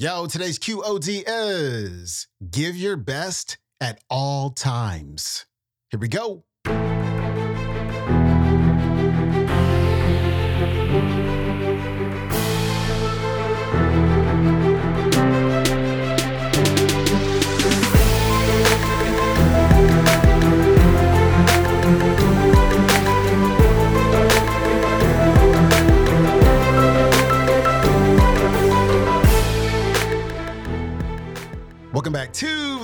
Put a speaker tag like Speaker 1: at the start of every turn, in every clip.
Speaker 1: Yo, today's QOD is give your best at all times. Here we go.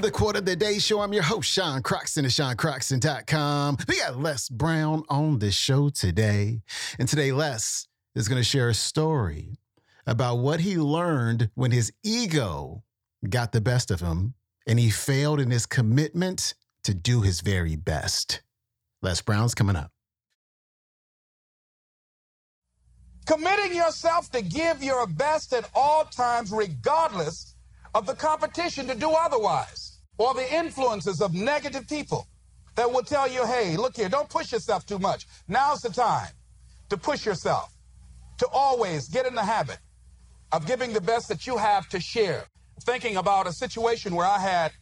Speaker 1: To the Quote of the Day Show. I'm your host, Sean Croxton of SeanCroxton.com. We got Les Brown on the show today. And today, Les is going to share a story about what he learned when his ego got the best of him and he failed in his commitment to do his very best. Les Brown's coming up.
Speaker 2: Committing yourself to give your best at all times, regardless of the competition to do otherwise, or the influences of negative people that will tell you, hey, look here, don't push yourself too much. Now's the time to push yourself, to always get in the habit of giving the best that you have to share. Thinking about a situation where I had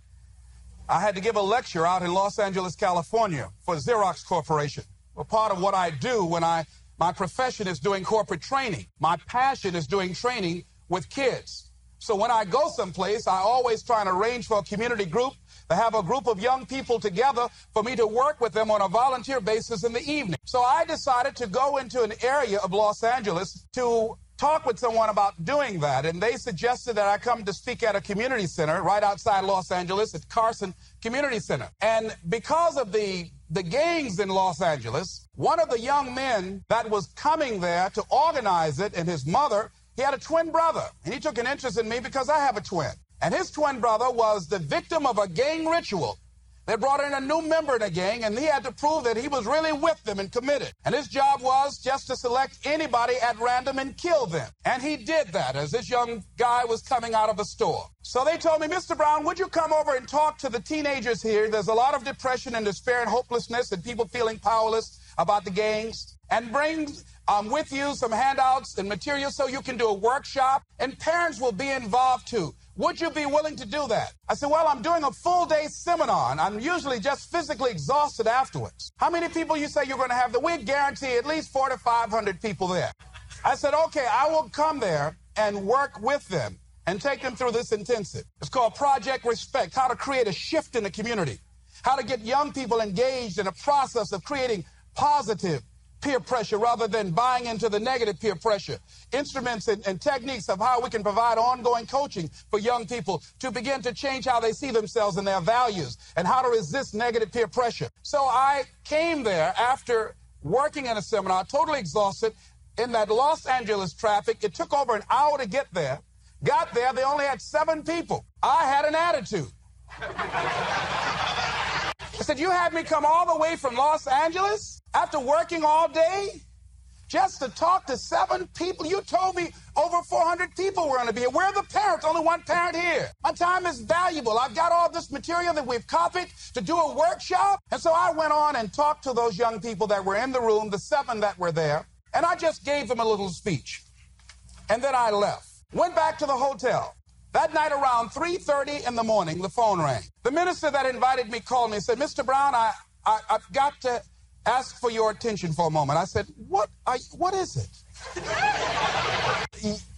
Speaker 2: I had to give a lecture out in Los Angeles, California for Xerox Corporation. Well, part of what I do when I my profession is doing corporate training. My passion is doing training with kids. So when I go someplace, I always try and arrange for a community group to have a group of young people together for me to work with them on a volunteer basis in the evening. So I decided to go into an area of Los Angeles to talk with someone about doing that. And they suggested that I come to speak at a community center right outside Los Angeles at Carson Community Center. And because of the the gangs in Los Angeles, one of the young men that was coming there to organize it and his mother he had a twin brother, and he took an interest in me because I have a twin. And his twin brother was the victim of a gang ritual. They brought in a new member in the gang, and he had to prove that he was really with them and committed. And his job was just to select anybody at random and kill them. And he did that as this young guy was coming out of a store. So they told me, Mr. Brown, would you come over and talk to the teenagers here? There's a lot of depression and despair and hopelessness and people feeling powerless about the gangs. And bring um, with you some handouts and materials so you can do a workshop, and parents will be involved too. Would you be willing to do that? I said, Well, I'm doing a full day seminar, and I'm usually just physically exhausted afterwards. How many people you say you're going to have? The we guarantee at least four to 500 people there. I said, Okay, I will come there and work with them and take them through this intensive. It's called Project Respect how to create a shift in the community, how to get young people engaged in a process of creating positive, peer pressure rather than buying into the negative peer pressure. Instruments and, and, techniques of how we can provide ongoing coaching for young people to begin to change how they see themselves and their values and how to resist negative peer pressure. So I came there after working in a seminar, totally exhausted in that Los Angeles traffic. It took over an hour to get there. Got there, they only had seven people. I had an attitude. I said, You had me come all the way from Los Angeles after working all day just to talk to seven people. You told me over 400 people were going to be here. Where are the parents? Only one parent here. My time is valuable. I've got all this material that we've copied to do a workshop. And so I went on and talked to those young people that were in the room, the seven that were there, and I just gave them a little speech. And then I left. Went back to the hotel. That night around 3.30 in the morning, the phone rang. The minister that invited me called me and said, Mr. Brown, I, I, have got to ask for your attention for a moment. I said, what, are, what is it?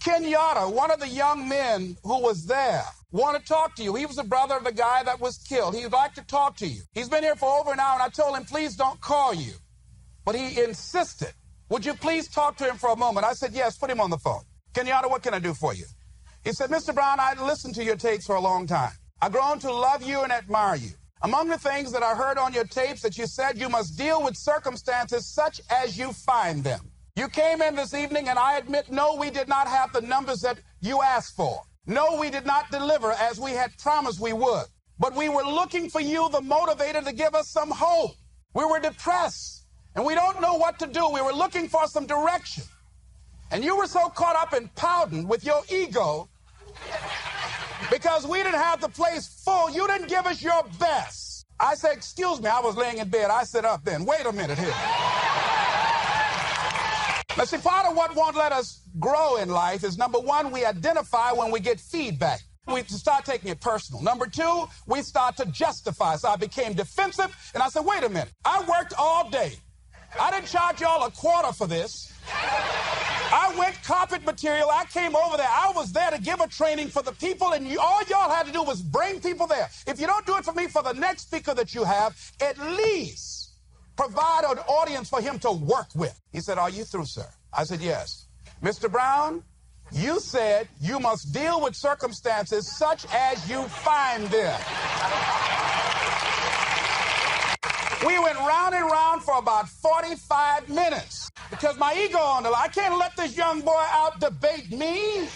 Speaker 2: Kenyatta, one of the young men who was there, want to talk to you. He was the brother of the guy that was killed. He'd like to talk to you. He's been here for over an hour, and I told him, please don't call you. But he insisted. Would you please talk to him for a moment? I said, yes, put him on the phone. Kenyatta, what can I do for you? He said, Mr. Brown, I listened to your tapes for a long time. I've grown to love you and admire you. Among the things that I heard on your tapes that you said you must deal with circumstances such as you find them. You came in this evening and I admit, no, we did not have the numbers that you asked for. No, we did not deliver as we had promised we would. But we were looking for you, the motivator, to give us some hope. We were depressed and we don't know what to do. We were looking for some direction. And you were so caught up in pouting with your ego because we didn't have the place full. You didn't give us your best. I said, Excuse me, I was laying in bed. I said, Up then. Wait a minute here. Now, see, part of what won't let us grow in life is number one, we identify when we get feedback. We start taking it personal. Number two, we start to justify. So I became defensive and I said, wait a minute. I worked all day. I didn't charge y'all a quarter for this. I went carpet material. I came over there. I was there to give a training for the people, and you, all y'all had to do was bring people there. If you don't do it for me, for the next speaker that you have, at least provide an audience for him to work with. He said, Are you through, sir? I said, Yes. Mr. Brown, you said you must deal with circumstances such as you find them. We went round and round for about 45 minutes because my ego on the line. I can't let this young boy out debate me.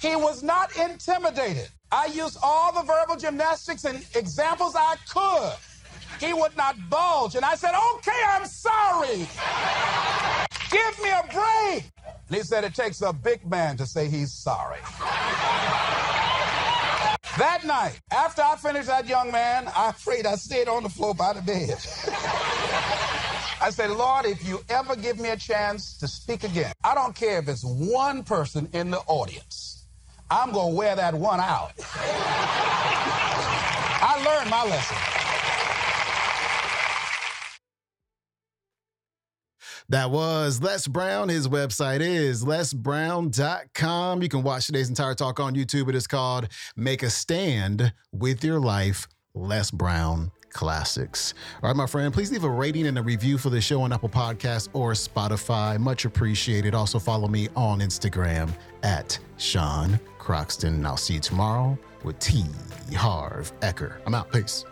Speaker 2: He was not intimidated. I used all the verbal gymnastics and examples I could. He would not bulge. And I said, okay, I'm sorry. Give me a break. And he said, it takes a big man to say he's sorry. That night, after I finished that young man, I prayed. I stayed on the floor by the bed. I said, Lord, if you ever give me a chance to speak again, I don't care if it's one person in the audience, I'm going to wear that one out. I learned my lesson.
Speaker 1: That was Les Brown. His website is lesbrown.com. You can watch today's entire talk on YouTube. It is called Make a Stand with Your Life, Les Brown Classics. All right, my friend, please leave a rating and a review for the show on Apple Podcasts or Spotify. Much appreciated. Also, follow me on Instagram at Sean Croxton. And I'll see you tomorrow with T. Harv Eker. I'm out. Peace.